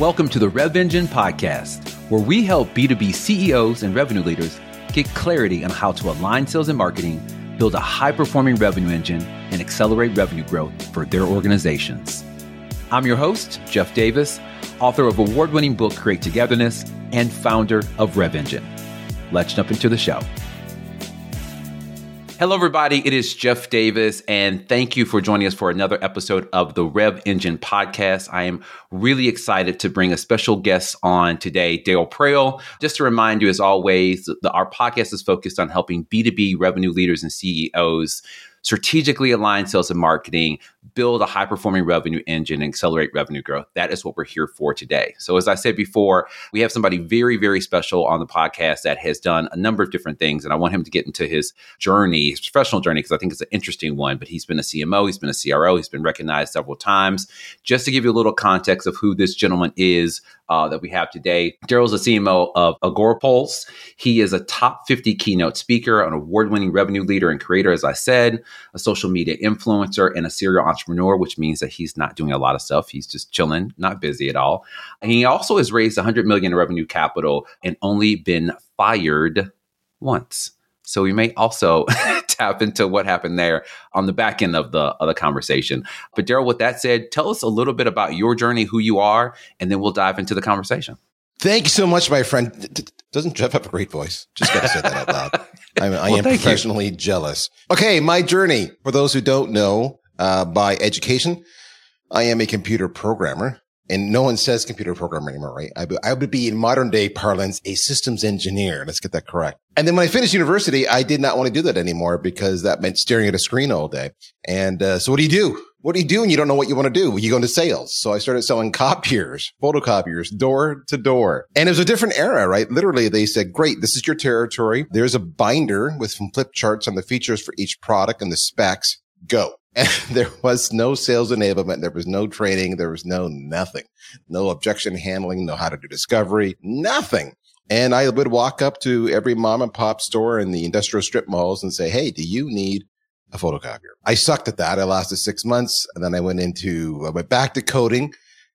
Welcome to the Rev Engine podcast, where we help B2B CEOs and revenue leaders get clarity on how to align sales and marketing, build a high performing revenue engine, and accelerate revenue growth for their organizations. I'm your host, Jeff Davis, author of award winning book Create Togetherness and founder of Rev Engine. Let's jump into the show. Hello, everybody. It is Jeff Davis, and thank you for joining us for another episode of the Rev Engine podcast. I am really excited to bring a special guest on today, Darryl Praill. Just to remind you, as always, the, our podcast is focused on helping B2B revenue leaders and CEOs strategically align sales and marketing, build a high performing revenue engine, and accelerate revenue growth. That is what we're here for today. So, as I said before, we have somebody very, very special on the podcast that has done a number of different things. And I want him to get into his journey, his professional journey, because I think it's an interesting one. But he's been a CMO, he's been a CRO, he's been recognized several times. Just to give you a little context of who this gentleman is, uh, that we have today. Darryl's a CMO of Agorapulse. He is a top 50 keynote speaker, an award winning revenue leader and creator, as I said, a social media influencer, and a serial entrepreneur, which means that he's not doing a lot of stuff. He's just chilling, not busy at all. And he also has raised 100 million in revenue capital and only been fired once. So we may also tap into what happened there on the back end of the of the conversation. But Darryl, with that said, tell us a little bit about your journey, who you are, and then we'll dive into the conversation. Thank you so much, my friend. Doesn't Jeff have a great voice? Just got to say that out loud. I'm, I well, am professionally you. jealous. Okay, my journey. For those who don't know, uh, by education, I am a computer programmer and no one says computer programmer anymore, right? I, I would be in modern day parlance, a systems engineer. Let's get that correct. And then when I finished university, I did not want to do that anymore because that meant staring at a screen all day. And uh, so what do you do? What do you do when you don't know what you want to do? You go into sales. So I started selling copiers, photocopiers, door to door. And it was a different era, right? Literally, they said, great, this is your territory. There's a binder with some flip charts on the features for each product and the specs. Go. And there was no sales enablement. There was no training. There was no nothing, no objection handling, no how to do discovery, nothing. And I would walk up to every mom and pop store in the industrial strip malls and say, Hey, do you need a photocopier? I sucked at that. I lasted six months and then I went into, I went back to coding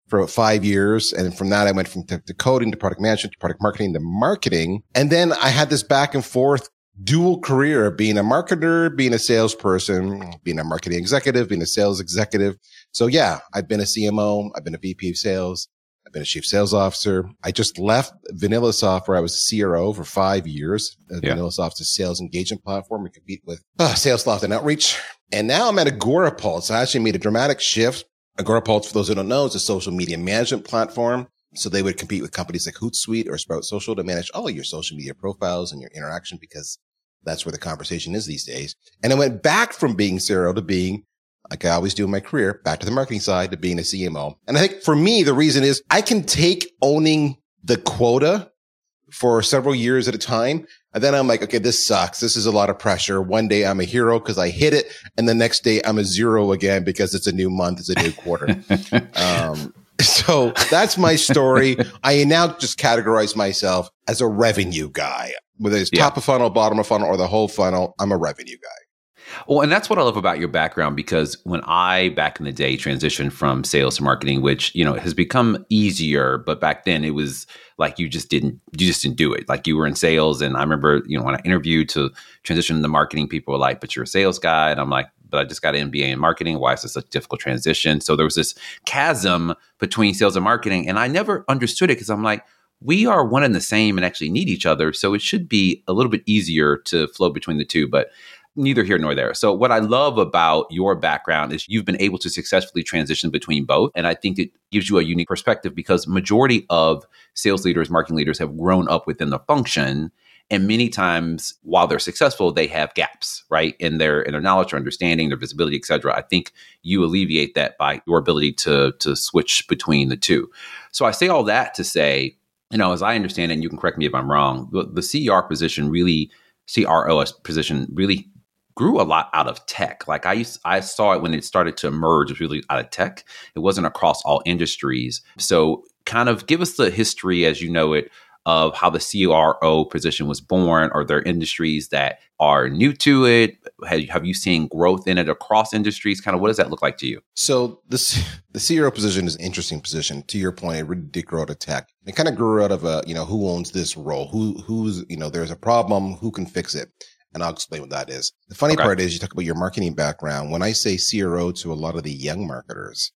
for about five years. And from that, I went from to, to coding to product management to product marketing to marketing. And then I had this back and forth dual career being a marketer, being a salesperson, being a marketing executive, being a sales executive. So yeah, I've been a CMO. I've been a VP of sales. I've been a chief sales officer. I just left VanillaSoft where I was a CRO for five years. Yeah. VanillaSoft is a sales engagement platform. We compete with uh, SalesLoft and Outreach. And now I'm at Agorapulse. I actually made a dramatic shift. Agorapulse, for those who don't know, is a social media management platform. So they would compete with companies like Hootsuite or Sprout Social to manage all your social media profiles and your interaction because that's where the conversation is these days. And I went back from being CRO to being, like I always do in my career, back to the marketing side to being a CMO. And I think for me, the reason is I can take owning the quota for several years at a time. And then I'm like, okay, this sucks. This is a lot of pressure. One day I'm a hero because I hit it. And the next day I'm a zero again because it's a new month. It's a new quarter. um, so that's my story. I now just categorize myself as a revenue guy, whether it's yeah. top of funnel, bottom of funnel, or the whole funnel. I'm a revenue guy. Well, and that's what I love about your background because when I back in the day transitioned from sales to marketing, which you know has become easier, but back then it was like you just didn't you just didn't do it. Like you were in sales, and I remember you know when I interviewed to transition to marketing, people were like, "But you're a sales guy," and I'm like, but I just got an MBA in marketing. Why is this such a difficult transition? So there was this chasm between sales and marketing. And I never understood it because I'm like, we are one and the same and actually need each other. So it should be a little bit easier to flow between the two. But neither here nor there. So what I love about your background is you've been able to successfully transition between both and I think it gives you a unique perspective because majority of sales leaders, marketing leaders have grown up within the function and many times, while they're successful, they have gaps, right, in their in their knowledge or understanding, their visibility, et cetera. I think you alleviate that by your ability to to switch between the two. So I say all that to say, you know, as I understand it, and you can correct me if I'm wrong, the, the CR position really, CROS position really grew a lot out of tech. Like I used, I saw it when it started to emerge really out of tech. It wasn't across all industries. So kind of give us the history as you know it of how the CRO position was born? Are there industries that are new to it? Have, have you seen growth in it across industries? Kind of what does that look like to you? So this the CRO position is an interesting position. To your point, it really did grow out of tech. It kind of grew out of a you know who owns this role, who who's you know there's a problem, who can fix it. And I'll explain what that is. The funny okay. part is you talk about your marketing background. When I say CRO to a lot of the young marketers,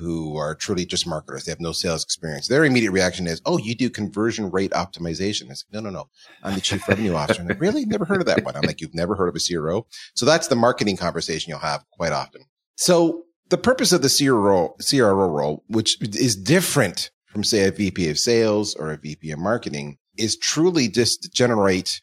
who are truly just marketers. They have no sales experience. Their immediate reaction is, "Oh, you do conversion rate optimization." I said, "No, no, no. I'm the chief revenue officer." Like, really? Never heard of that one? I'm like, "You've never heard of a CRO?" So that's the marketing conversation you'll have quite often. So the purpose of the CRO CRO role, which is different from say a VP of sales or a VP of marketing, is truly just to generate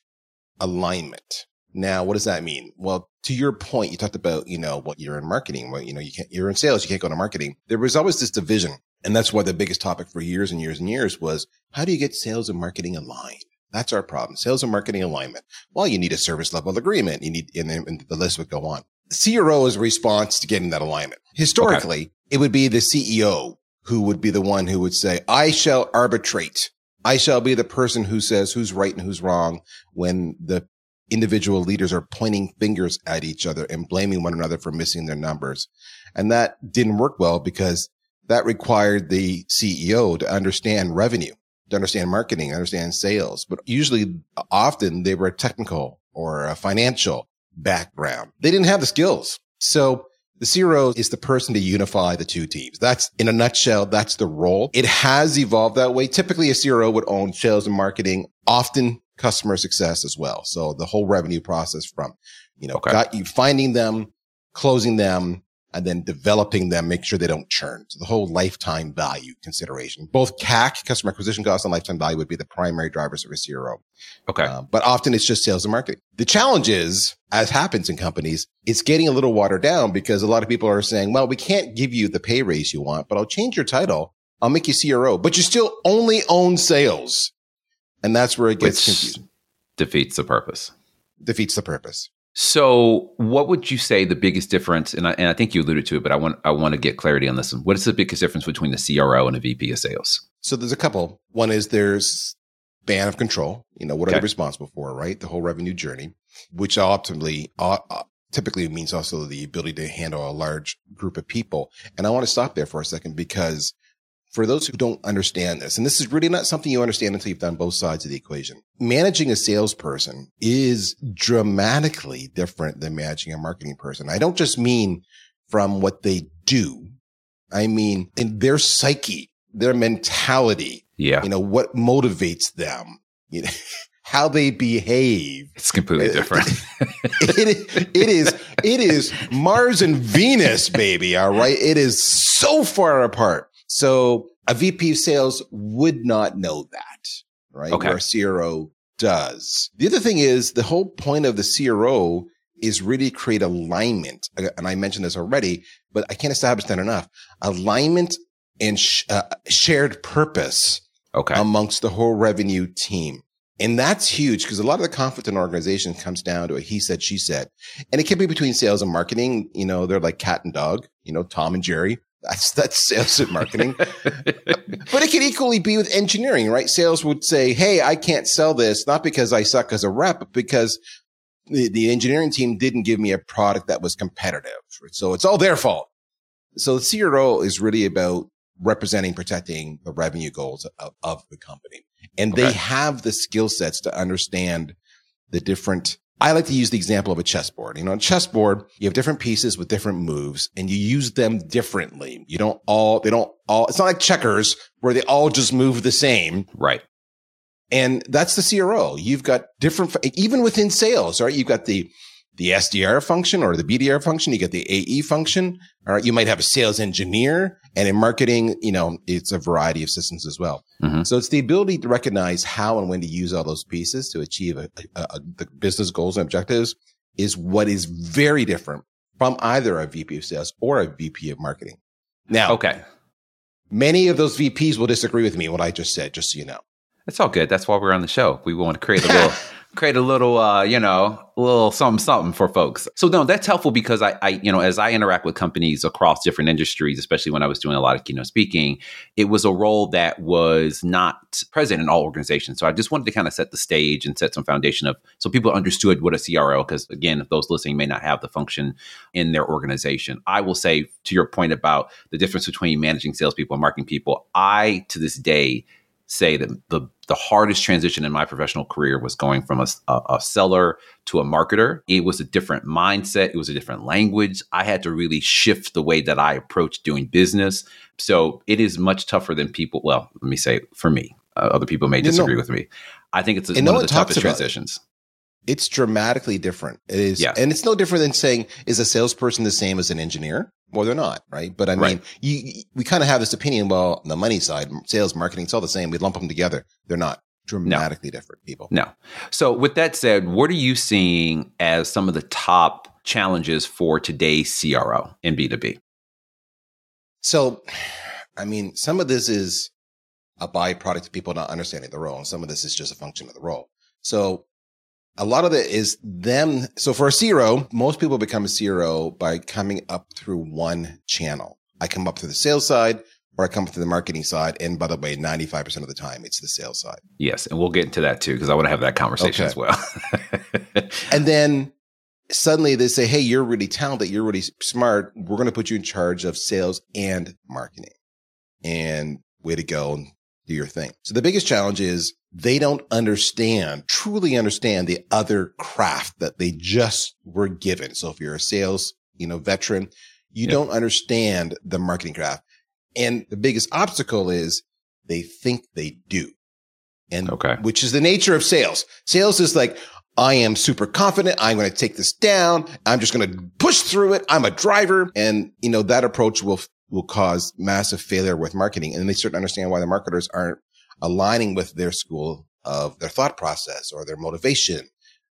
alignment. Now, what does that mean? Well, to your point, you talked about, you know, what you're in marketing, what, you know, you can't, you're in sales, you can't go to marketing. There was always this division. And that's why the biggest topic for years and years and years was how do you get sales and marketing aligned? That's our problem. Sales and marketing alignment. Well, you need a service level agreement. You need, and, and the list would go on. CRO is a response to getting that alignment. Historically, okay. it would be the CEO who would be the one who would say, I shall arbitrate. I shall be the person who says who's right and who's wrong when the individual leaders are pointing fingers at each other and blaming one another for missing their numbers. And that didn't work well because that required the CEO to understand revenue, to understand marketing, understand sales. But usually, often they were a technical or a financial background. They didn't have the skills. So the CRO is the person to unify the two teams. That's in a nutshell. That's the role. It has evolved that way. Typically a CRO would own sales and marketing, often customer success as well. So the whole revenue process from, you know, okay. got you finding them, closing them, and then developing them, make sure they don't churn. So the whole lifetime value consideration, both CAC, customer acquisition cost and lifetime value would be the primary drivers of a CRO. Okay. Uh, but often it's just sales and marketing. The challenge is, as happens in companies, it's getting a little watered down because a lot of people are saying, well, we can't give you the pay raise you want, but I'll change your title. I'll make you CRO, but you still only own sales. And that's where it gets confusing. Defeats the purpose. Defeats the purpose. So, what would you say the biggest difference? And I, and I think you alluded to it, but I want I want to get clarity on this one. What is the biggest difference between the CRO and a VP of sales? So, there's a couple. One is there's span of control. You know, what okay. are they responsible for? Right, the whole revenue journey, which optimally uh, uh, typically means also the ability to handle a large group of people. And I want to stop there for a second because for those who don't understand this, and this is really not something you understand until you've done both sides of the equation, managing a salesperson is dramatically different than managing a marketing person. I don't just mean from what they do. I mean in their psyche, their mentality. Yeah. You know, what motivates them. You know, how they behave. It's completely different. it, it is, it is Mars and Venus, baby. All right. It is so far apart. So a VP of sales would not know that, right? Okay. Where a CRO does. The other thing is the whole point of the CRO is really create alignment. And I mentioned this already, but I can't establish that enough. Alignment and sh- uh, shared purpose okay. amongst the whole revenue team. And that's huge because a lot of the conflict in organizations comes down to a he said, she said. And it can be between sales and marketing. You know, they're like cat and dog, you know, Tom and Jerry. That's that's sales and marketing. but it could equally be with engineering, right? Sales would say, "Hey, I can't sell this not because I suck as a rep, but because the, the engineering team didn't give me a product that was competitive." So it's all their fault. So the CRO is really about representing, protecting the revenue goals of, of the company, and okay. they have the skill sets to understand the different I like to use the example of a chessboard. You know, on chessboard, you have different pieces with different moves and you use them differently. You don't all, they don't all, it's not like checkers where they all just move the same. Right. And that's the CRO. You've got different, even within sales, right? You've got the, the SDR function or the BDR function. You get the AE function. All right. You might have a sales engineer and in marketing, you know, it's a variety of systems as well. Mm-hmm. So it's the ability to recognize how and when to use all those pieces to achieve a, a, a, the business goals and objectives is what is very different from either a VP of sales or a VP of marketing. Now, okay. Many of those VPs will disagree with me what I just said, just so you know. It's all good. That's why we're on the show. We want to create a little create a little, uh, you know, a little something, something for folks. So no, that's helpful because I, I, you know, as I interact with companies across different industries, especially when I was doing a lot of keynote speaking, it was a role that was not present in all organizations. So I just wanted to kind of set the stage and set some foundation of so people understood what a CRO. Because again, if those listening may not have the function in their organization, I will say to your point about the difference between managing salespeople and marketing people, I to this day say that the the hardest transition in my professional career was going from a, a, seller to a marketer. It was a different mindset. It was a different language. I had to really shift the way that I approached doing business. So it is much tougher than people. Well, let me say for me. Uh, other people may disagree you know, with me. I think it's one no of the toughest transitions. It's dramatically different. It is, and it's no different than saying, is a salesperson the same as an engineer? Well, they're not, right? But I mean, right. you, we kind of have this opinion. Well, the money side, sales, marketing, it's all the same. We lump them together. They're not dramatically no. different people. No. So, with that said, what are you seeing as some of the top challenges for today's CRO in B2B? So, I mean, some of this is a byproduct of people not understanding the role, and some of this is just a function of the role. So, a lot of it is them. So for a CRO, most people become a CRO by coming up through one channel. I come up through the sales side or I come up through the marketing side. And by the way, 95% of the time it's the sales side. Yes. And we'll get into that too, because I want to have that conversation okay. as well. and then suddenly they say, Hey, you're really talented. You're really smart. We're going to put you in charge of sales and marketing and way to go do your thing. So the biggest challenge is they don't understand, truly understand the other craft that they just were given. So if you're a sales, you know, veteran, you yep. don't understand the marketing craft. And the biggest obstacle is they think they do. And okay. which is the nature of sales. Sales is like, I am super confident. I'm going to take this down. I'm just going to push through it. I'm a driver. And, you know, that approach will will cause massive failure with marketing. And they start to understand why the marketers aren't aligning with their school of their thought process or their motivation,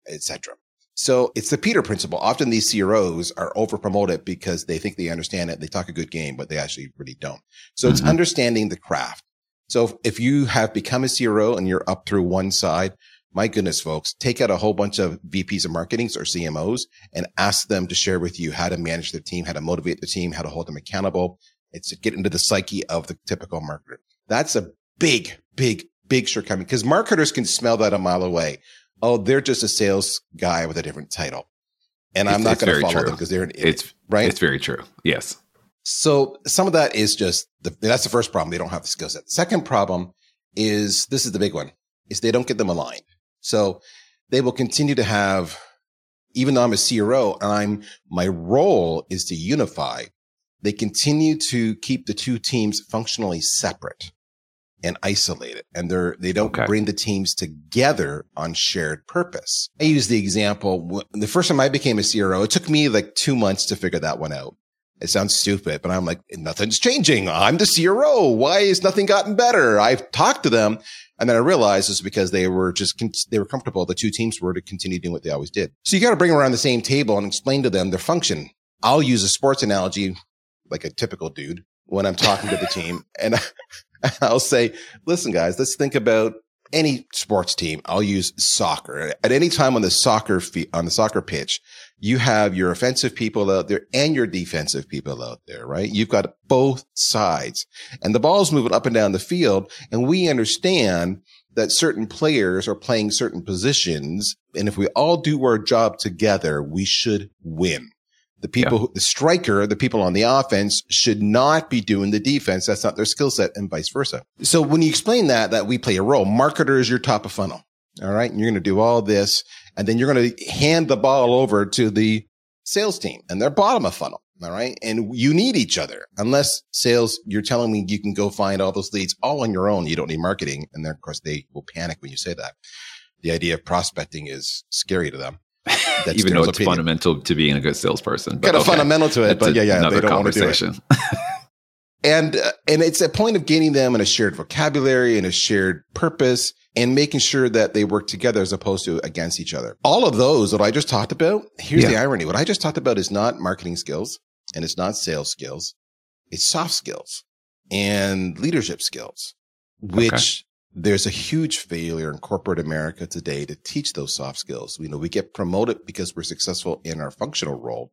etc. So it's the Peter principle. Often these CROs are over promoted because they think they understand it. They talk a good game, but they actually really don't. So mm-hmm. it's understanding the craft. So if you have become a CRO and you're up through one side, my goodness, folks, take out a whole bunch of VPs of marketings or CMOs and ask them to share with you how to manage their team, how to motivate the team, how to hold them accountable. It's to get into the psyche of the typical marketer. That's a big, big, big shortcoming because marketers can smell that a mile away. Oh, they're just a sales guy with a different title. And I'm not going to follow true. them because they're an idiot, it's right. It's very true. Yes. So some of that is just the, that's the first problem. They don't have the skill set. Second problem is this is the big one is they don't get them aligned. So they will continue to have, even though I'm a CRO and I'm, my role is to unify, they continue to keep the two teams functionally separate and isolated and they're, they don't okay. bring the teams together on shared purpose. I use the example, the first time I became a CRO, it took me like two months to figure that one out. It sounds stupid, but I'm like, nothing's changing. I'm the CRO. Why has nothing gotten better? I've talked to them. And then I realized it's because they were just, they were comfortable. The two teams were to continue doing what they always did. So you got to bring them around the same table and explain to them their function. I'll use a sports analogy like a typical dude when I'm talking to the team. And I'll say, listen, guys, let's think about any sports team. I'll use soccer. At any time on the soccer fe- on the soccer pitch, you have your offensive people out there and your defensive people out there, right? You've got both sides and the ball's moving up and down the field. And we understand that certain players are playing certain positions. And if we all do our job together, we should win. The people, yeah. who, the striker, the people on the offense should not be doing the defense. That's not their skill set and vice versa. So when you explain that, that we play a role, marketer is your top of funnel. All right. And you're going to do all this and then you're going to hand the ball over to the sales team and they're bottom of funnel. All right. And you need each other unless sales, you're telling me you can go find all those leads all on your own. You don't need marketing. And then of course they will panic when you say that. The idea of prospecting is scary to them. That's Even though it's opinion. fundamental to being a good salesperson. But Got a okay. fundamental to it, That's but yeah, yeah, they don't want to do it. and uh, and it's a point of gaining them in a shared vocabulary and a shared purpose and making sure that they work together as opposed to against each other. All of those that I just talked about, here's yeah. the irony. What I just talked about is not marketing skills and it's not sales skills. It's soft skills and leadership skills, which there's a huge failure in corporate America today to teach those soft skills. You know, we get promoted because we're successful in our functional role.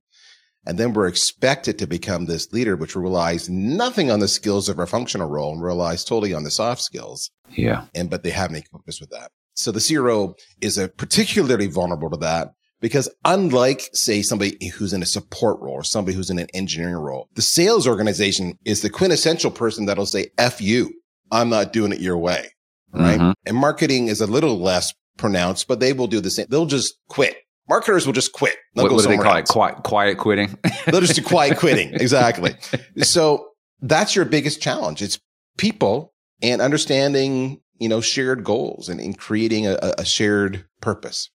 And then we're expected to become this leader, which relies nothing on the skills of our functional role and relies totally on the soft skills. Yeah. And, but they haven't equipped us with that. So the CRO is a particularly vulnerable to that because unlike, say, somebody who's in a support role or somebody who's in an engineering role, the sales organization is the quintessential person that'll say, F you. I'm not doing it your way right? Mm-hmm. And marketing is a little less pronounced, but they will do the same. They'll just quit. Marketers will just quit. They'll what, what do they call else. it? Quiet, quiet quitting. They'll just do quiet quitting. Exactly. so that's your biggest challenge. It's people and understanding, you know, shared goals and, and creating a, a shared purpose.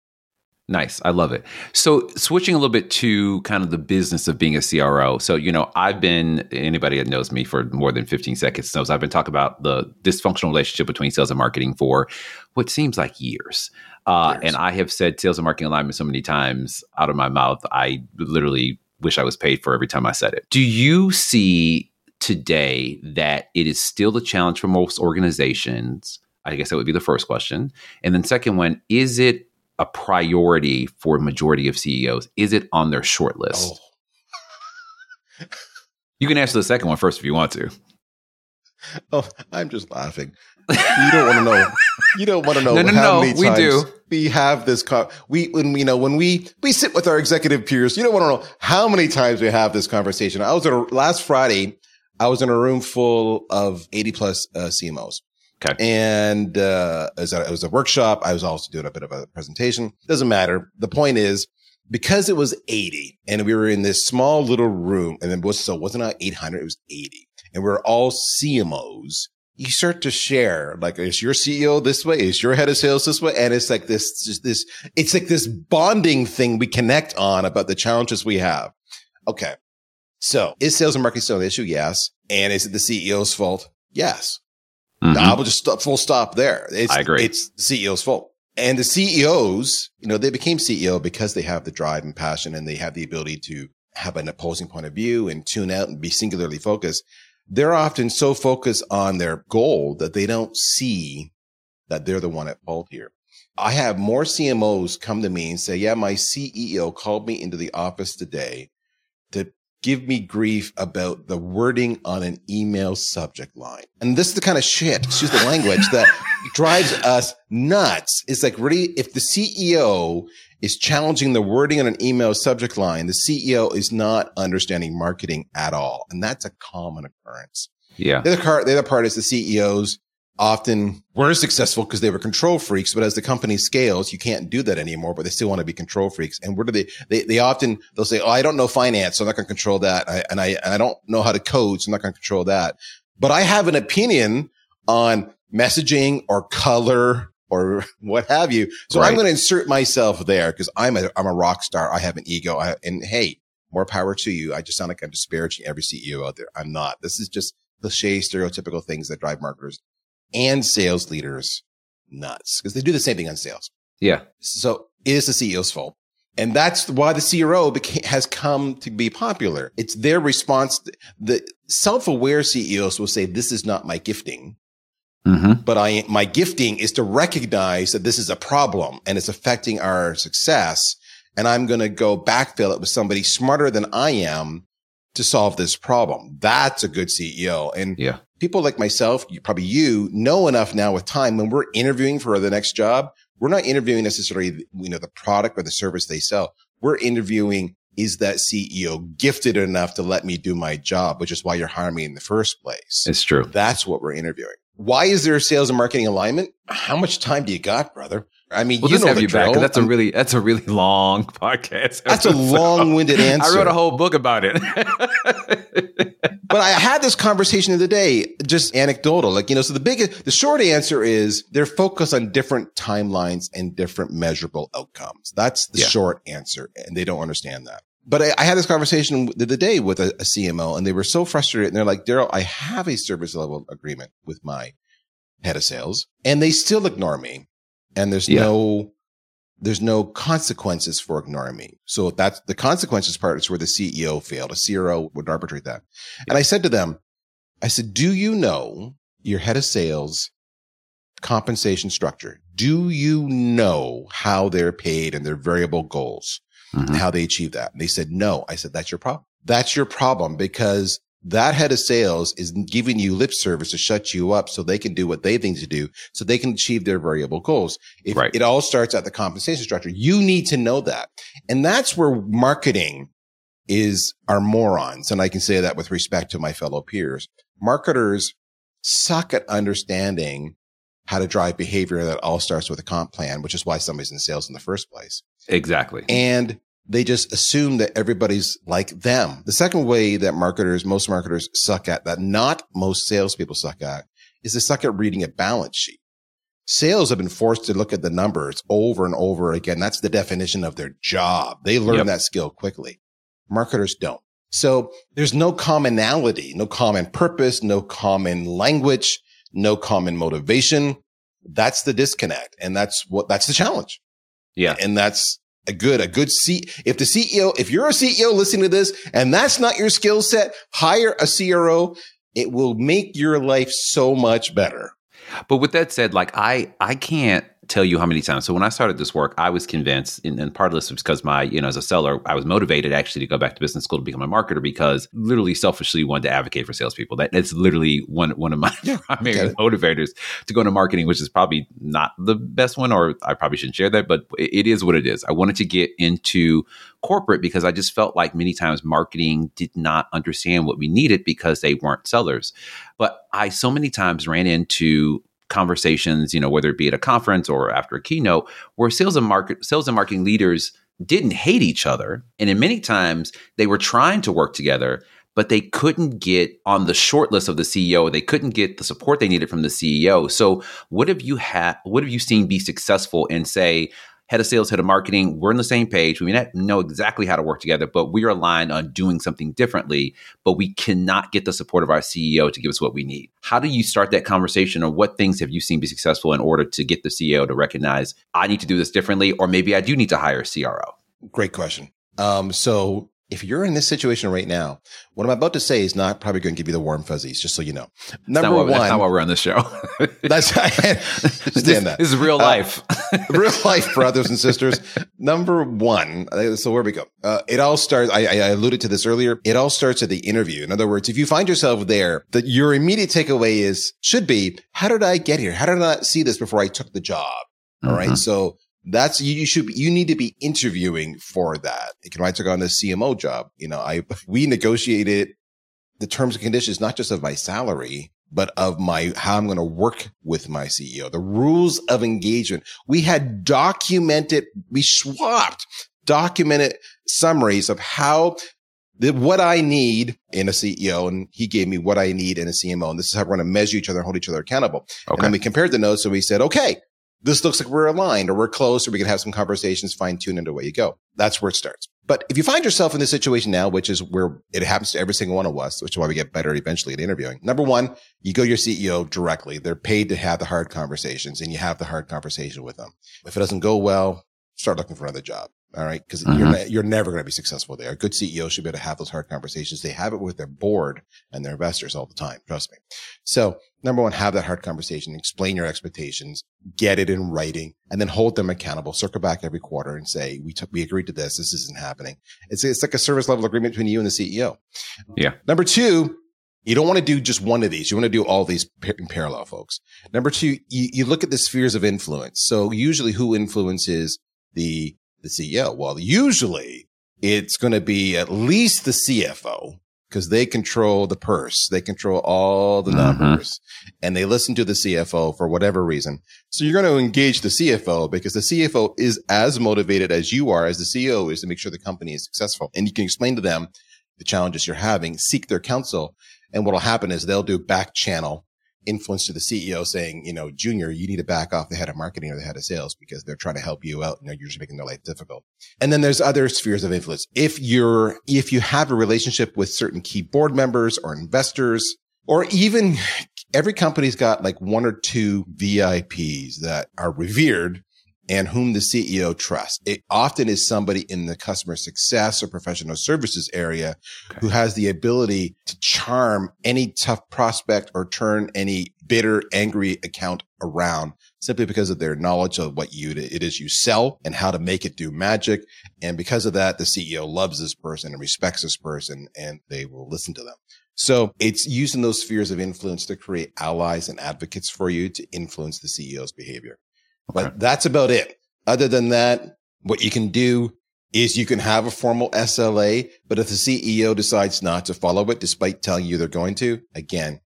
Nice. I love it. So, switching a little bit to kind of the business of being a CRO. So, you know, I've been, anybody that knows me for more than 15 seconds knows I've been talking about the dysfunctional relationship between sales and marketing for what seems like years. Uh. And I have said sales and marketing alignment so many times out of my mouth, I literally wish I was paid for every time I said it. Do you see today that it is still a challenge for most organizations? I guess that would be the first question. And then, second one, is it a priority for majority of CEOs? Is it on their short list? Oh. you can answer the second one first if you want to. Oh, I'm just laughing. You don't want to know. You don't want to know no, no, how no, many we times do. we have this. Co- we when you know when we we sit with our executive peers. You don't want to know how many times we have this conversation. I was at a, last Friday. I was in a room full of 80 plus uh, CMOs. Okay. And uh, it, was a, it was a workshop. I was also doing a bit of a presentation. Doesn't matter. The point is, because it was 80 and we were in this small little room and it was, so it wasn't 800, it was 80 and we are all CMOs. You start to share, like, is your CEO this way? Is your head of sales this way? And it's like this, this, it's like this bonding thing we connect on about the challenges we have. Okay. So is sales and marketing still an issue? Yes. And is it the CEO's fault? Yes. Mm-hmm. I will just stop, full stop there. It's, I agree. It's the CEO's fault. And the CEOs, you know, they became CEO because they have the drive and passion and they have the ability to have an opposing point of view and tune out and be singularly focused. They're often so focused on their goal that they don't see that they're the one at fault here. I have more CMOs come to me and say, yeah, my CEO called me into the office today to give me grief about the wording on an email subject line. And this is the kind of shit, excuse the language, that drives us nuts. It's like really, if the CEO is challenging the wording on an email subject line, the CEO is not understanding marketing at all. And that's a common occurrence. Yeah. The other part, the other part is the CEOs often were successful because they were control freaks. But as the company scales, you can't do that anymore, but they still want to be control freaks. And where do they, they, they often, they'll say, Oh, I don't know finance. So I'm not going to control that. I, and I, and I don't know how to code. So I'm not going to control that. But I have an opinion on messaging or color or what have you. So right. I'm going to insert myself there because I'm a, I'm a rock star. I have an ego. I, and hey, more power to you. I just sound like I'm disparaging every CEO out there. I'm not. This is just cliche, stereotypical things that drive marketers and sales leaders nuts because they do the same thing on sales. Yeah. So it is the CEO's fault. And that's why the CRO became, has come to be popular. It's their response. The self-aware CEOs will say, this is not my gifting. Mm-hmm. But I, my gifting is to recognize that this is a problem and it's affecting our success. And I'm going to go backfill it with somebody smarter than I am to solve this problem. That's a good CEO. And yeah people like myself, you, probably you know enough now with time when we're interviewing for the next job, we're not interviewing necessarily, you know, the product or the service they sell. We're interviewing, is that CEO gifted enough to let me do my job, which is why you're hiring me in the first place. It's true. That's what we're interviewing. Why is there a sales and marketing alignment? How much time do you got, brother? I mean, we'll you know have you drill. back. That's a really that's a really long podcast. That's a long-winded answer. I wrote a whole book about it. but I had this conversation of the other day, just anecdotal. Like, you know, so the big, the short answer is they're focused on different timelines and different measurable outcomes. That's the yeah. short answer. And they don't understand that. But I, I had this conversation the other day with a, a CMO and they were so frustrated. And they're like, Darryl, I have a service level agreement with my head of sales and they still ignore me and there's yeah. no there's no consequences for ignoring me. So that's the consequences part is where the CEO failed. A CRO would arbitrate that. And I said to them, I said, do you know your head of sales compensation structure. Do you know how they're paid and their variable goals mm-hmm. how they achieve that? And they said, no. I said, that's your problem. That's your problem because that head of sales is giving you lip service to shut you up so they can do what they think to do so they can achieve their variable goals. If right. it all starts at the compensation structure, you need to know that. And that's where marketing is our morons. And I can say that with respect to my fellow peers. Marketers suck at understanding how to drive behavior that all starts with a comp plan, which is why somebody's in sales in the first place. Exactly. And they just assume that everybody's like them. The second way that marketers, most marketers suck at that not most salespeople suck at is they suck at reading a balance sheet. Sales have been forced to look at the numbers over and over again. That's the definition of their job. They learn yep. that skill quickly. Marketers don't. So there's no commonality, no common purpose, no common language, no common motivation. That's the disconnect. And that's what, that's the challenge. Yeah. And that's a good, a good C. If the CEO, if you're a CEO listening to this and that's not your skill set, hire a CRO. It will make your life so much better. But with that said, like I, I can't tell you how many times. So when I started this work, I was convinced, and, and, part of this was because my, you know, as a seller, I was motivated actually to go back to business school to become a marketer because literally selfishly wanted to advocate for salespeople. That that's literally one one of my yeah, primary motivators to go into marketing, which is probably not the best one, or I probably shouldn't share that, but it, it is what it is. I wanted to get into corporate because I just felt like many times marketing did not understand what we needed because they weren't sellers. But I so many times ran into conversations, you know, whether it be at a conference or after a keynote, where sales and market sales and marketing leaders didn't hate each other. And in many times they were trying to work together, but they couldn't get on the short list of the CEO. They couldn't get the support they needed from the CEO. So what have you had what have you seen be successful in say, head of sales, head of marketing, we're on the same page. We know exactly how to work together, but we are aligned on doing something differently, but we cannot get the support of our CEO to give us what we need. How do you start that conversation or what things have you seen be successful in order to get the CEO to recognize I need to do this differently, or maybe I do need to hire a CRO? Great question. Um, so if you're in this situation right now, what I'm about to say is not probably going to give you the warm fuzzies, just so you know. Number one, that's not why we're on this show. that's understand that. This is real uh, life, uh, real life, brothers and sisters. Number one. Uh, so where we go? Uh, it all starts. I, I, alluded to this earlier. It all starts at the interview. In other words, if you find yourself there, that your immediate takeaway is should be, how did I get here? How did I not see this before I took the job? All mm-hmm. right. So that's you, you should you need to be interviewing for that. You know, I took on the CMO job. You know, I we negotiated the terms and conditions not just of my salary, but of my how I'm going to work with my CEO. The rules of engagement. We had documented. We swapped documented summaries of how the, what I need in a CEO, and he gave me what I need in a CMO, and this is how we're going to measure each other and hold each other accountable. Okay. And we compared the notes, so we said, okay, this looks like we're aligned or we're close or we can have some conversations, fine tune and away you go. That's where it starts. But if you find yourself in this situation now, which is where it happens to every single one of us, which is why we get better eventually at interviewing. Number one, you go to your CEO directly. They're paid to have the hard conversations and you have the hard conversation with them. If it doesn't go well, start looking for another job. All right. because mm-hmm. you're, you're never going to be successful there. A good CEO should be able to have those hard conversations. They have it with their board and their investors all the time. Trust me. So number one, have that hard conversation, explain your expectations, get it in writing, and then hold them accountable. Circle back every quarter and say, we took, we agreed to this. This isn't happening. It's, it's like a service level agreement between you and the CEO. Yeah. Number two, you don't want to do just one of these. You want to do all these in parallel, folks. Number two, you, you look at the spheres of influence. So usually who influences the the CEO? Well, usually it's going to be at least the CFO because they control the purse. They control all the mm-hmm. numbers and they listen to the CFO for whatever reason. So you're going to engage the CFO because the CFO is as motivated as you are as the CEO is to make sure the company is successful. And you can explain to them the challenges you're having, seek their counsel. And what'll happen is they'll do back channel influence to the CEO saying, you know, Junior, you need to back off the head of marketing or the head of sales because they're trying to help you out. Know, you're just making their life difficult. And then there's other spheres of influence. If you're, if you have a relationship with certain key board members or investors, or even every company's got like one or two VIPs that are revered and whom the CEO trusts. It often is somebody in the customer success or professional services area okay. who has the ability to charm any tough prospect or turn any bitter, angry account around simply because of their knowledge of what you it is you sell and how to make it do magic. And because of that, the CEO loves this person and respects this person and they will listen to them. So it's using those spheres of influence to create allies and advocates for you to influence the CEO's behavior. Okay. But that's about it. Other than that, what you can do is you can have a formal SLA, but if the CEO decides not to follow it, despite telling you they're going to, again,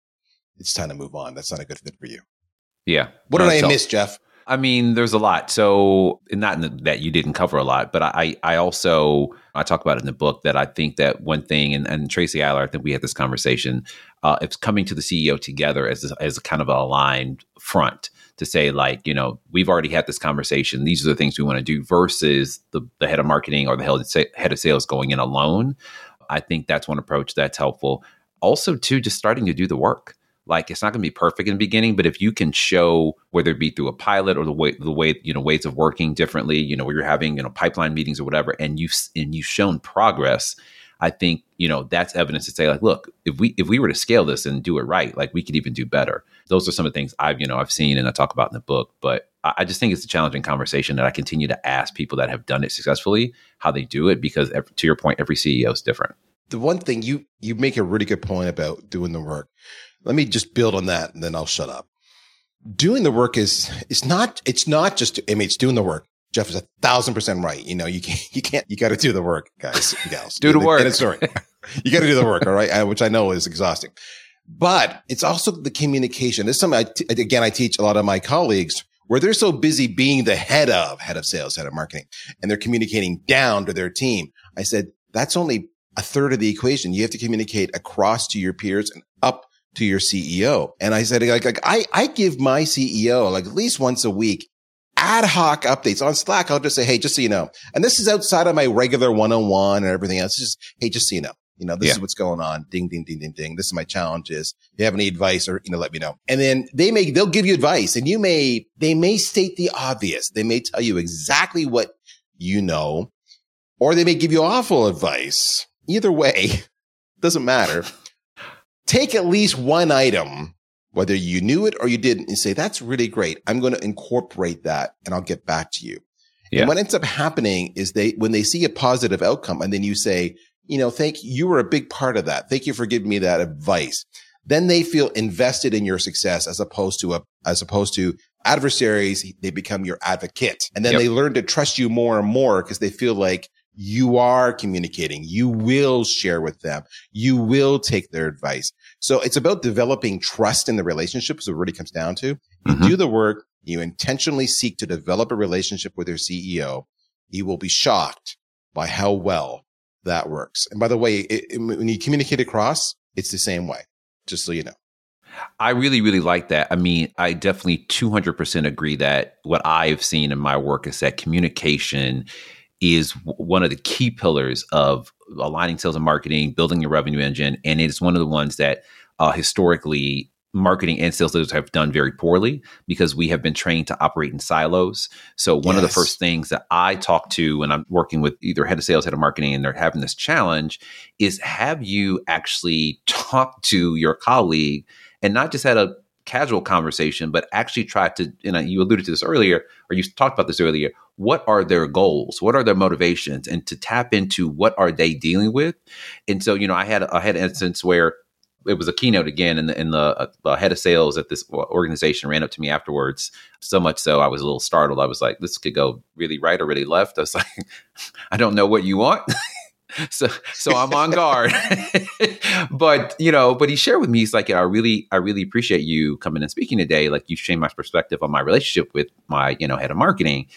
it's time to move on. That's not a good fit for you. Yeah. What did I miss, Jeff? I mean, there's a lot. So, not that you didn't cover a lot, but I, I also I talk about it in the book that I think that one thing, and, and Tracy Eiler, I think we had this conversation. Uh, it's coming to the CEO together as a, as a kind of a aligned front to say like, you know, we've already had this conversation. These are the things we want to do versus the, the head of marketing or the head of sales going in alone. I think that's one approach that's helpful. Also, too, just starting to do the work like it's not going to be perfect in the beginning but if you can show whether it be through a pilot or the way the way you know ways of working differently you know where you're having you know pipeline meetings or whatever and you've and you've shown progress i think you know that's evidence to say like look if we if we were to scale this and do it right like we could even do better those are some of the things i've you know i've seen and i talk about in the book but I, just think it's a challenging conversation that i continue to ask people that have done it successfully how they do it because to your point every ceo is different the one thing you you make a really good point about doing the work let me just build on that and then I'll shut up. Doing the work is, it's not, it's not just, I mean, it's doing the work. Jeff is a thousand percent right. You know, you can't, you can't, you got to do the work, guys gals. do the work. Sorry. you got to do the work. All right. Which I know is exhausting, but it's also the communication. This is something I t- again, I teach a lot of my colleagues where they're so busy being the head of, head of sales, head of marketing, and they're communicating down to their team. I said, that's only a third of the equation. You have to communicate across to your peers and up to your CEO. And I said, like, like I, I give my CEO like at least once a week ad hoc updates on Slack. I'll just say, Hey, just so you know, and this is outside of my regular one on one and everything else. It's just, Hey, just so you know, you know, this yeah. is what's going on. Ding, ding, ding, ding, ding. This is my challenges. If you have any advice or, you know, let me know. And then they may, they'll give you advice and you may, they may state the obvious. They may tell you exactly what you know, or they may give you awful advice. Either way, doesn't matter take at least one item, whether you knew it or you didn't, and say, that's really great. I'm going to incorporate that and I'll get back to you. Yeah. And what ends up happening is they, when they see a positive outcome and then you say, you know, thank you, you were a big part of that. Thank you for giving me that advice. Then they feel invested in your success as opposed to a, as opposed to adversaries. They become your advocate and then yep. they learn to trust you more and more because they feel like you are communicating. You will share with them. You will take their advice. So it's about developing trust in the relationship is what it really comes down to. You mm-hmm. do the work. You intentionally seek to develop a relationship with your CEO. You will be shocked by how well that works. And by the way, it, it, when you communicate across, it's the same way, just so you know. I really, really like that. I mean, I definitely 200% agree that what I've seen in my work is that communication is one of the key pillars of aligning sales and marketing, building your revenue engine, and it's one of the ones that uh, historically marketing and sales leaders have done very poorly because we have been trained to operate in silos. So one yes. of the first things that I talk to when I'm working with either head of sales, head of marketing, and they're having this challenge is have you actually talked to your colleague and not just had a casual conversation, but actually try to, and you alluded to this earlier, or you talked about this earlier, what are their goals what are their motivations and to tap into what are they dealing with and so you know i had i had an instance where it was a keynote again and the, and the uh, head of sales at this organization ran up to me afterwards so much so i was a little startled i was like this could go really right or really left i was like i don't know what you want so so I'm on guard. but you know, but he shared with me, he's like, I really, I really appreciate you coming and speaking today. Like you've changed my perspective on my relationship with my, you know, head of marketing.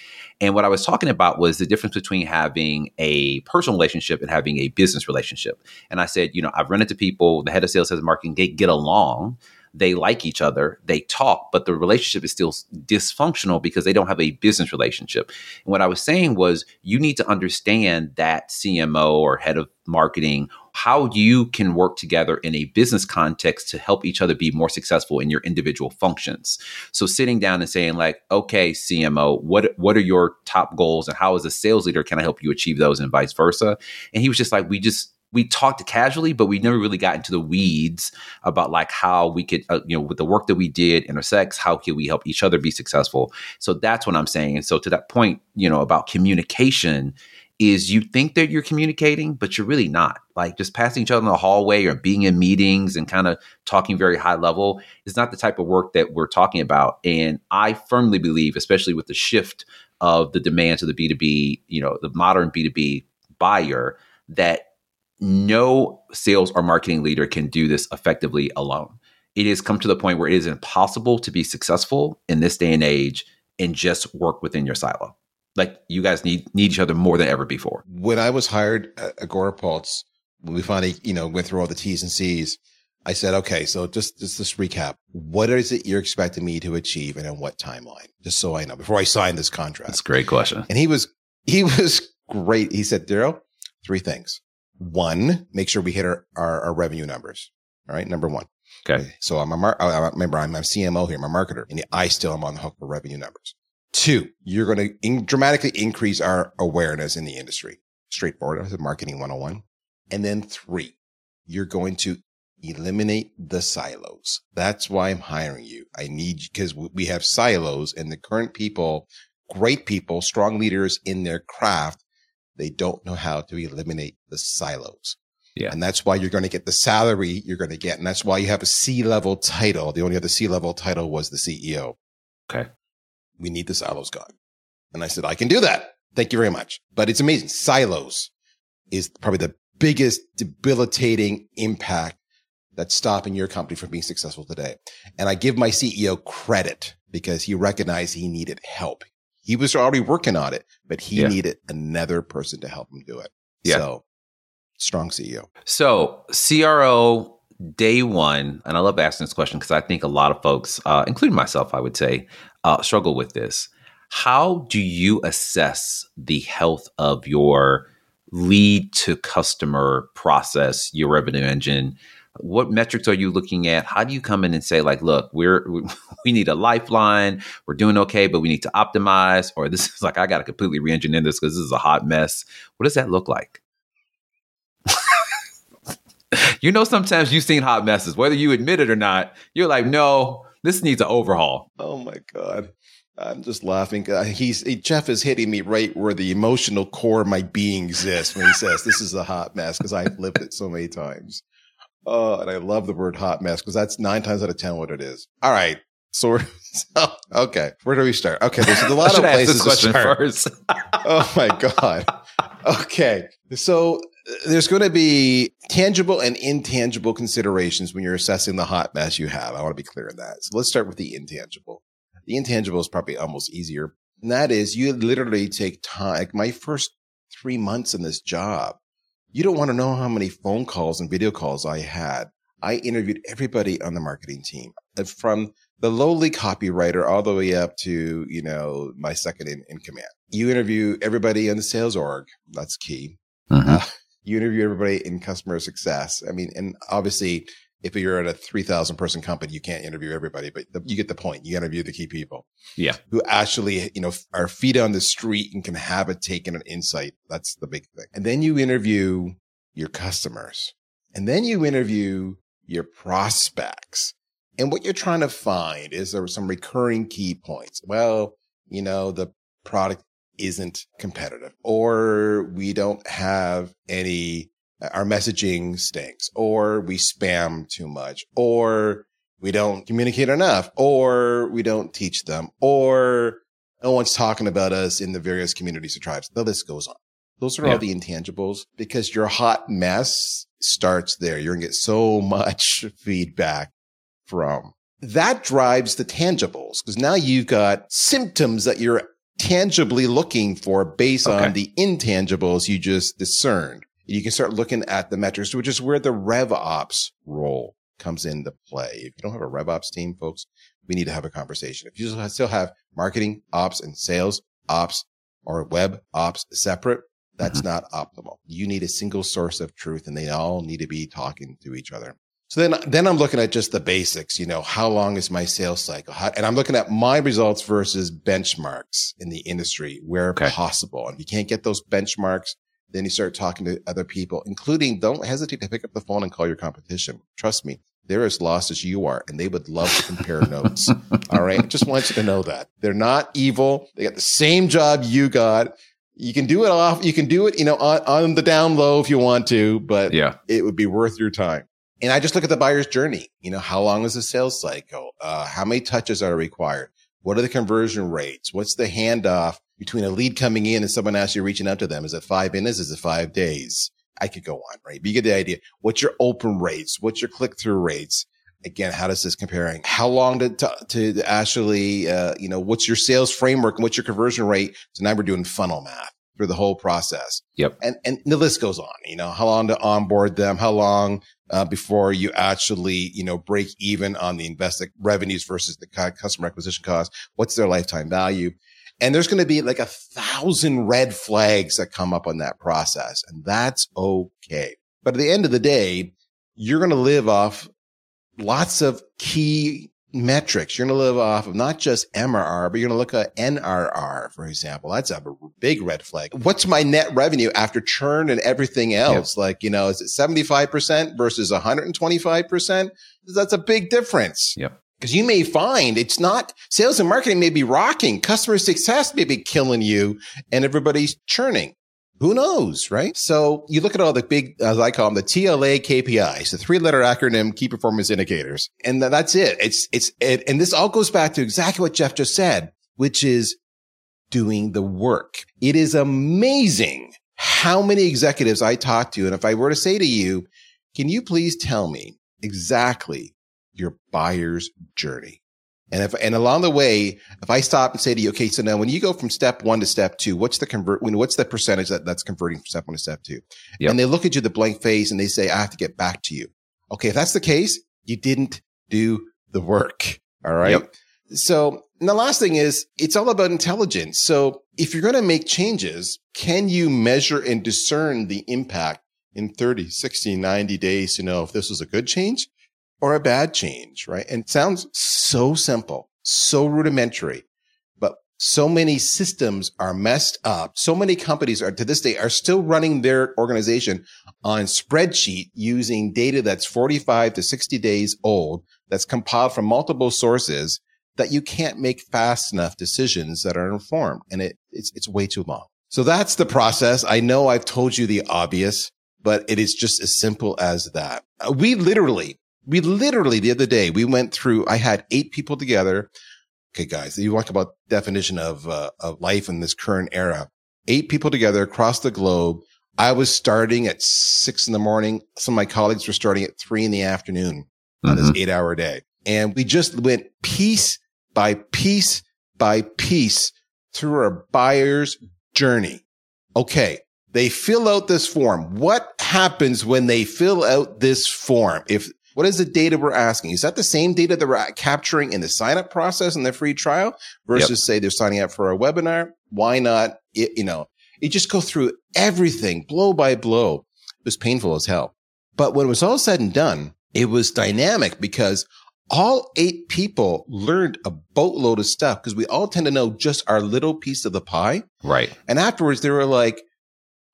And what I was talking about was the difference between having a personal relationship and having a business relationship. And I said, you know, I've run into people, the head of sales, of marketing, they get along they like each other, they talk, but the relationship is still dysfunctional because they don't have a business relationship. And what I was saying was you need to understand that CMO or head of marketing how you can work together in a business context to help each other be more successful in your individual functions. So sitting down and saying like, okay, CMO, what what are your top goals and how as a sales leader can I help you achieve those and vice versa? And he was just like, we just we talked casually, but we never really got into the weeds about like how we could, uh, you know, with the work that we did intersects, how can we help each other be successful? So that's what I'm saying. And so to that point, you know, about communication is you think that you're communicating, but you're really not. Like just passing each other in the hallway or being in meetings and kind of talking very high level is not the type of work that we're talking about. And I firmly believe, especially with the shift of the demands of the B2B, you know, the modern B2B buyer, that no sales or marketing leader can do this effectively alone. It has come to the point where it is impossible to be successful in this day and age and just work within your silo. Like you guys need need each other more than ever before. When I was hired at Agorapulse, when we finally, you know, went through all the T's and C's, I said, okay, so just just this recap. What is it you're expecting me to achieve and in what timeline? Just so I know before I sign this contract. That's a great question. And he was he was great. He said, Darryl, three things. One, make sure we hit our, our, our revenue numbers. All right. Number one. Okay. So I'm a mar- I remember I'm a CMO here, I'm a marketer, and I still am on the hook for revenue numbers. Two, you're going to in- dramatically increase our awareness in the industry. Straightforward. That's marketing 101. And then three, you're going to eliminate the silos. That's why I'm hiring you. I need because we have silos and the current people, great people, strong leaders in their craft they don't know how to eliminate the silos. Yeah. And that's why you're going to get the salary you're going to get. And that's why you have a C level title. The only other C level title was the CEO. Okay. We need the silos gone. And I said, I can do that. Thank you very much. But it's amazing. Silos is probably the biggest debilitating impact that's stopping your company from being successful today. And I give my CEO credit because he recognized he needed help. He was already working on it, but he yeah. needed another person to help him do it. Yeah. So strong CEO. So CRO day one, and I love asking this question because I think a lot of folks, uh, including myself, I would say, uh, struggle with this. How do you assess the health of your lead to customer process, your revenue engine? what metrics are you looking at how do you come in and say like look we're we need a lifeline we're doing okay but we need to optimize or this is like i got to completely re-engineer this because this is a hot mess what does that look like you know sometimes you've seen hot messes whether you admit it or not you're like no this needs an overhaul oh my god I'm just laughing. Uh, he's he, Jeff is hitting me right where the emotional core of my being exists when he says this is a hot mess because I've lived it so many times. Oh, and I love the word hot mess because that's nine times out of 10 what it is. All right. So, so okay. Where do we start? Okay. There's a lot of places to start. First. oh my God. Okay. So there's going to be tangible and intangible considerations when you're assessing the hot mess you have. I want to be clear on that. So let's start with the intangible. The intangible is probably almost easier. And that is you literally take time. Like my first three months in this job, you don't want to know how many phone calls and video calls I had. I interviewed everybody on the marketing team uh, from the lowly copywriter all the way up to, you know, my second in, in command. You interview everybody in the sales org. That's key. Mm-hmm. Uh, you interview everybody in customer success. I mean, and obviously if you're at a 3000 person company, you can't interview everybody, but the, you get the point. You interview the key people. Yeah. Who actually, you know, are feet on the street and can have a take and an insight. That's the big thing. And then you interview your customers and then you interview your prospects. And what you're trying to find is there some recurring key points. Well, you know, the product isn't competitive or we don't have any our messaging stinks or we spam too much or we don't communicate enough or we don't teach them or no one's talking about us in the various communities or tribes. The list goes on. Those are yeah. all the intangibles because your hot mess starts there. You're going to get so much feedback from that drives the tangibles because now you've got symptoms that you're tangibly looking for based okay. on the intangibles you just discerned you can start looking at the metrics, which is where the rev ops role comes into play. If you don't have a rev ops team, folks, we need to have a conversation. If you still have marketing ops and sales ops or web ops separate, That's mm-hmm. not optimal. You need a single source of truth and they all need to be talking to each other. So then, then I'm looking at just the basics, you know, how long is my sales cycle? How, and I'm looking at my results versus benchmarks in the industry where okay. possible. And if you can't get those benchmarks, then you start talking to other people, including don't hesitate to pick up the phone and call your competition. Trust me, they're as lost as you are and they would love to compare notes. All right. Just want you to know that they're not evil. They got the same job you got. You can do it off. You can do it, you know, on, on the down low if you want to, but yeah, it would be worth your time. And I just look at the buyer's journey. You know, how long is the sales cycle? Uh, how many touches are required? What are the conversion rates? What's the handoff between a lead coming in and someone actually reaching out to them? Is it five minutes? Is it five days? I could go on, right? But you get the idea. What's your open rates? What's your click through rates? Again, how does this comparing? How long to, to, to actually, uh, you know, what's your sales framework and what's your conversion rate? So now we're doing funnel math through the whole process. Yep. And, and the list goes on, you know, how long to onboard them? How long, uh, before you actually, you know, break even on the invested revenues versus the customer acquisition cost? What's their lifetime value? And there's going to be like a thousand red flags that come up on that process. And that's okay. But at the end of the day, you're going to live off lots of key metrics. You're going to live off of not just MRR, but you're going to look at NRR, for example. That's a big red flag. What's my net revenue after churn and everything else? Like, you know, is it 75% versus 125%? That's a big difference. Yep. Because you may find it's not sales and marketing may be rocking, customer success may be killing you, and everybody's churning. Who knows, right? So you look at all the big, as I call them, the TLA KPIs, the three letter acronym, key performance indicators. And that's it. It's, it's, it, and this all goes back to exactly what Jeff just said, which is doing the work. It is amazing how many executives I talk to. And if I were to say to you, can you please tell me exactly your buyer's journey. And if, and along the way, if I stop and say to you, okay, so now when you go from step one to step two, what's the convert, what's the percentage that that's converting from step one to step two? Yep. And they look at you the blank face and they say, I have to get back to you. Okay. If that's the case, you didn't do the work. All right. Yep. So the last thing is it's all about intelligence. So if you're going to make changes, can you measure and discern the impact in 30, 60, 90 days to know if this was a good change or a bad change, right? And it sounds so simple, so rudimentary, but so many systems are messed up. So many companies are to this day are still running their organization on spreadsheet using data that's 45 to 60 days old, that's compiled from multiple sources that you can't make fast enough decisions that are informed. And it, it's, it's way too long. So that's the process. I know I've told you the obvious, but it is just as simple as that. Uh, we literally we literally the other day we went through. I had eight people together. Okay, guys, you talk about definition of uh, of life in this current era. Eight people together across the globe. I was starting at six in the morning. Some of my colleagues were starting at three in the afternoon mm-hmm. on this mm-hmm. eight hour day. And we just went piece by piece by piece through our buyer's journey. Okay. They fill out this form. What happens when they fill out this form? If what is the data we're asking? Is that the same data that we're capturing in the sign up process and the free trial versus yep. say they're signing up for a webinar? Why not? It, you know, you just go through everything blow by blow. It was painful as hell. But when it was all said and done, it was dynamic because all eight people learned a boatload of stuff because we all tend to know just our little piece of the pie. Right. And afterwards they were like,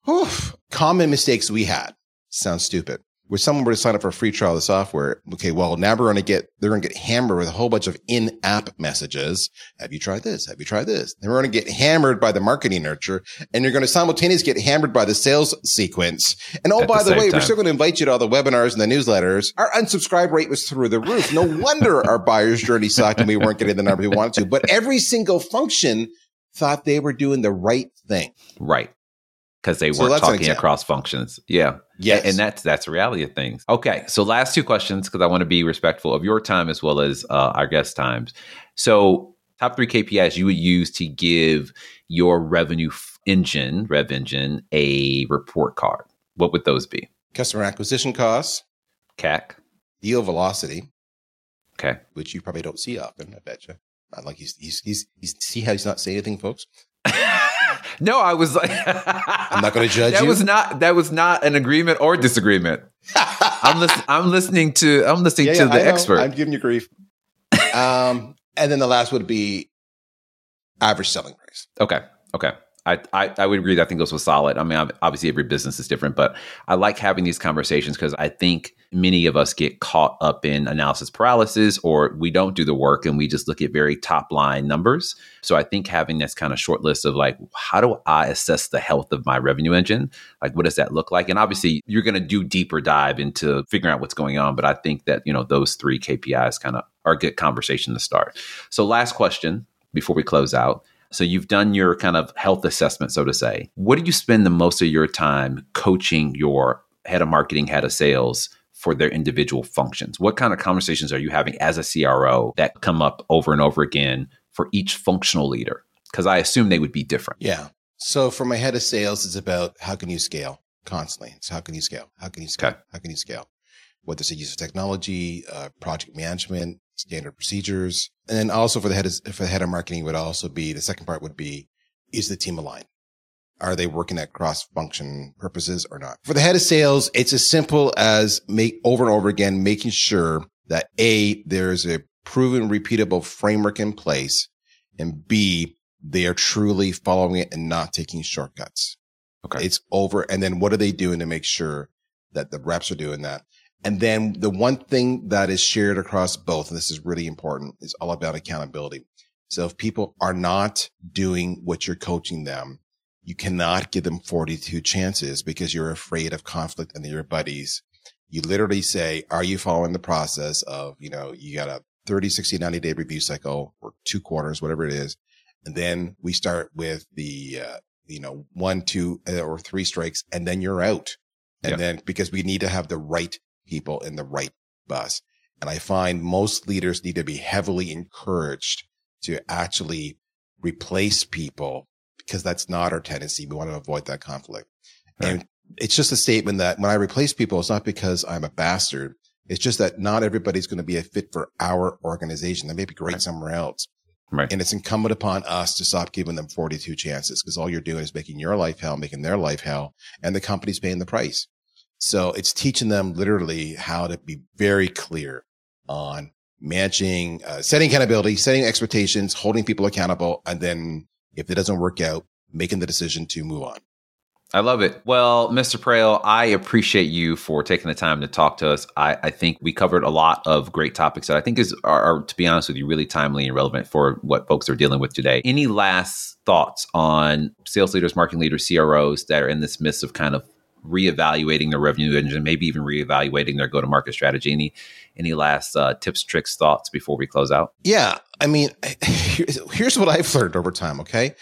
oh, common mistakes we had. Sounds stupid where someone were to sign up for a free trial of the software, okay, well, now we're going to get, they're going to get hammered with a whole bunch of in-app messages. Have you tried this? Have you tried this? Then we're going to get hammered by the marketing nurture and you're going to simultaneously get hammered by the sales sequence. And oh, At by the, the way, time. we're still going to invite you to all the webinars and the newsletters. Our unsubscribe rate was through the roof. No wonder our buyer's journey sucked and we weren't getting the number we wanted to, but every single function thought they were doing the right thing. Right because they weren't talking across functions. Yeah. Yes. And that's that's the reality of things. Okay. So last two questions because I want to be respectful of your time as well as uh, our guest times. So top three KPIs you would use to give your revenue f- engine, Rev Engine, a report card. What would those be? Customer acquisition costs, CAC, deal velocity, okay, which you probably don't see often. I bet you. Like he's he's he's, he's see how he's not saying anything, folks. No, I was like, I'm not going to judge that you. was not that was not an agreement or disagreement. I'm listening. I'm listening to I'm listening Yeah, to yeah, the expert. I'm giving you grief. um, and then the last would be average selling price. Okay. Okay. I, I, I would agree. That I think this was solid. I mean, obviously, every business is different, but I like having these conversations because I think many of us get caught up in analysis paralysis or we don't do the work and we just look at very top line numbers. So I think having this kind of short list of like, how do I assess the health of my revenue engine? Like, what does that look like? And obviously, you're going to do deeper dive into figuring out what's going on. But I think that, you know, those three KPIs kind of are a good conversation to start. So, last question before we close out. So you've done your kind of health assessment, so to say. What do you spend the most of your time coaching your head of marketing, head of sales for their individual functions? What kind of conversations are you having as a CRO that come up over and over again for each functional leader? Because I assume they would be different. Yeah. So for my head of sales, it's about how can you scale constantly. It's how can you scale? How can you scale? Okay. How can you scale? Whether it's a use of technology, uh, project management, standard procedures, and then also for the head of, for the head of marketing would also be the second part would be is the team aligned? Are they working at cross function purposes or not? For the head of sales, it's as simple as make over and over again, making sure that A, there's a proven repeatable framework in place and B, they are truly following it and not taking shortcuts. Okay. It's over. And then what are they doing to make sure that the reps are doing that? And then the one thing that is shared across both, and this is really important, is all about accountability. So if people are not doing what you're coaching them, you cannot give them 42 chances because you're afraid of conflict and your buddies. You literally say, are you following the process of, you know, you got a 30, 60, 90 day review cycle or two quarters, whatever it is. And then we start with the, uh, you know, one, two, uh, or three strikes, and then you're out. And Yeah. then because we need to have the right people in the right bus. And I find most leaders need to be heavily encouraged to actually replace people because that's not our tendency. We want to avoid that conflict. Right. And it's just a statement that when I replace people, it's not because I'm a bastard. It's just that not everybody's going to be a fit for our organization. They may be great Right. somewhere else. Right. And it's incumbent upon us to stop giving them 42 chances because all you're doing is making your life hell, making their life hell, and the company's paying the price. So it's teaching them literally how to be very clear on managing, uh, setting accountability, setting expectations, holding people accountable. And then if it doesn't work out, making the decision to move on. I love it. Well, Mr. Praill, I appreciate you for taking the time to talk to us. I, I think we covered a lot of great topics that I think is are, are, to be honest with you, really timely and relevant for what folks are dealing with today. Any last thoughts on sales leaders, marketing leaders, CROs that are in this midst of kind of reevaluating their revenue engine, maybe even reevaluating their go-to-market strategy? Any any last uh, tips, tricks, thoughts before we close out? Yeah. I mean, here's, what I've learned over time. Okay.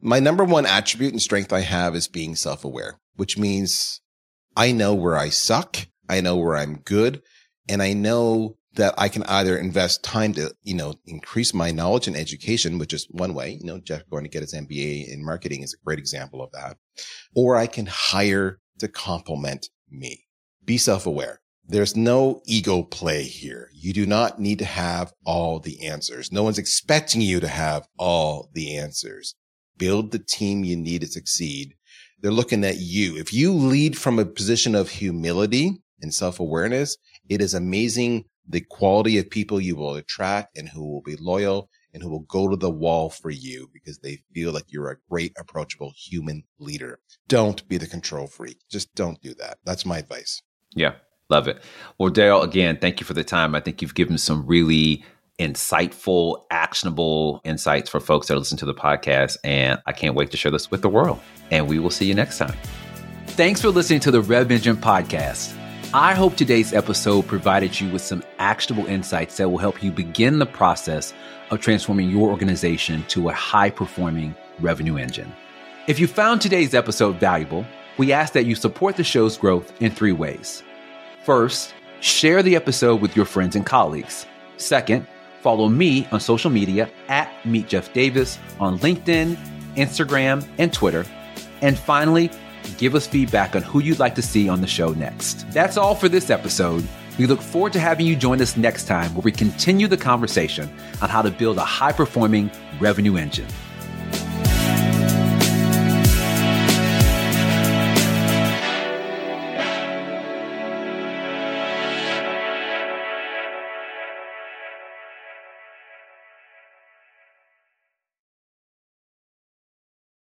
My number one attribute and strength I have is being self aware, which means I know where I suck. I know where I'm good. And I know that I can either invest time to, you know, increase my knowledge and education, which is one way, you know, Jeff going to get his MBA in marketing is a great example of that. Or I can hire to compliment me. Be self aware. There's no ego play here. You do not need to have all the answers. No one's expecting you to have all the answers. Build the team you need to succeed. They're looking at you. If you lead from a position of humility and self awareness, it is amazing the quality of people you will attract and who will be loyal and who will go to the wall for you because they feel like you're a great, approachable human leader. Don't be the control freak. Just don't do that. That's my advice. Yeah, love it. Well, Darryl, again, thank you for the time. I think you've given some really insightful, actionable insights for folks that listen to the podcast. And I can't wait to share this with the world. And we will see you next time. Thanks for listening to the Rev Engine podcast. I hope today's episode provided you with some actionable insights that will help you begin the process of transforming your organization to a high performing revenue engine. If you found today's episode valuable, we ask that you support the show's growth in three ways. First, share the episode with your friends and colleagues. Second, follow me on social media at Meet Jeff Davis on LinkedIn, Instagram, and Twitter. And finally, give us feedback on who you'd like to see on the show next. That's all for this episode. We look forward to having you join us next time where we continue the conversation on how to build a high performing revenue engine.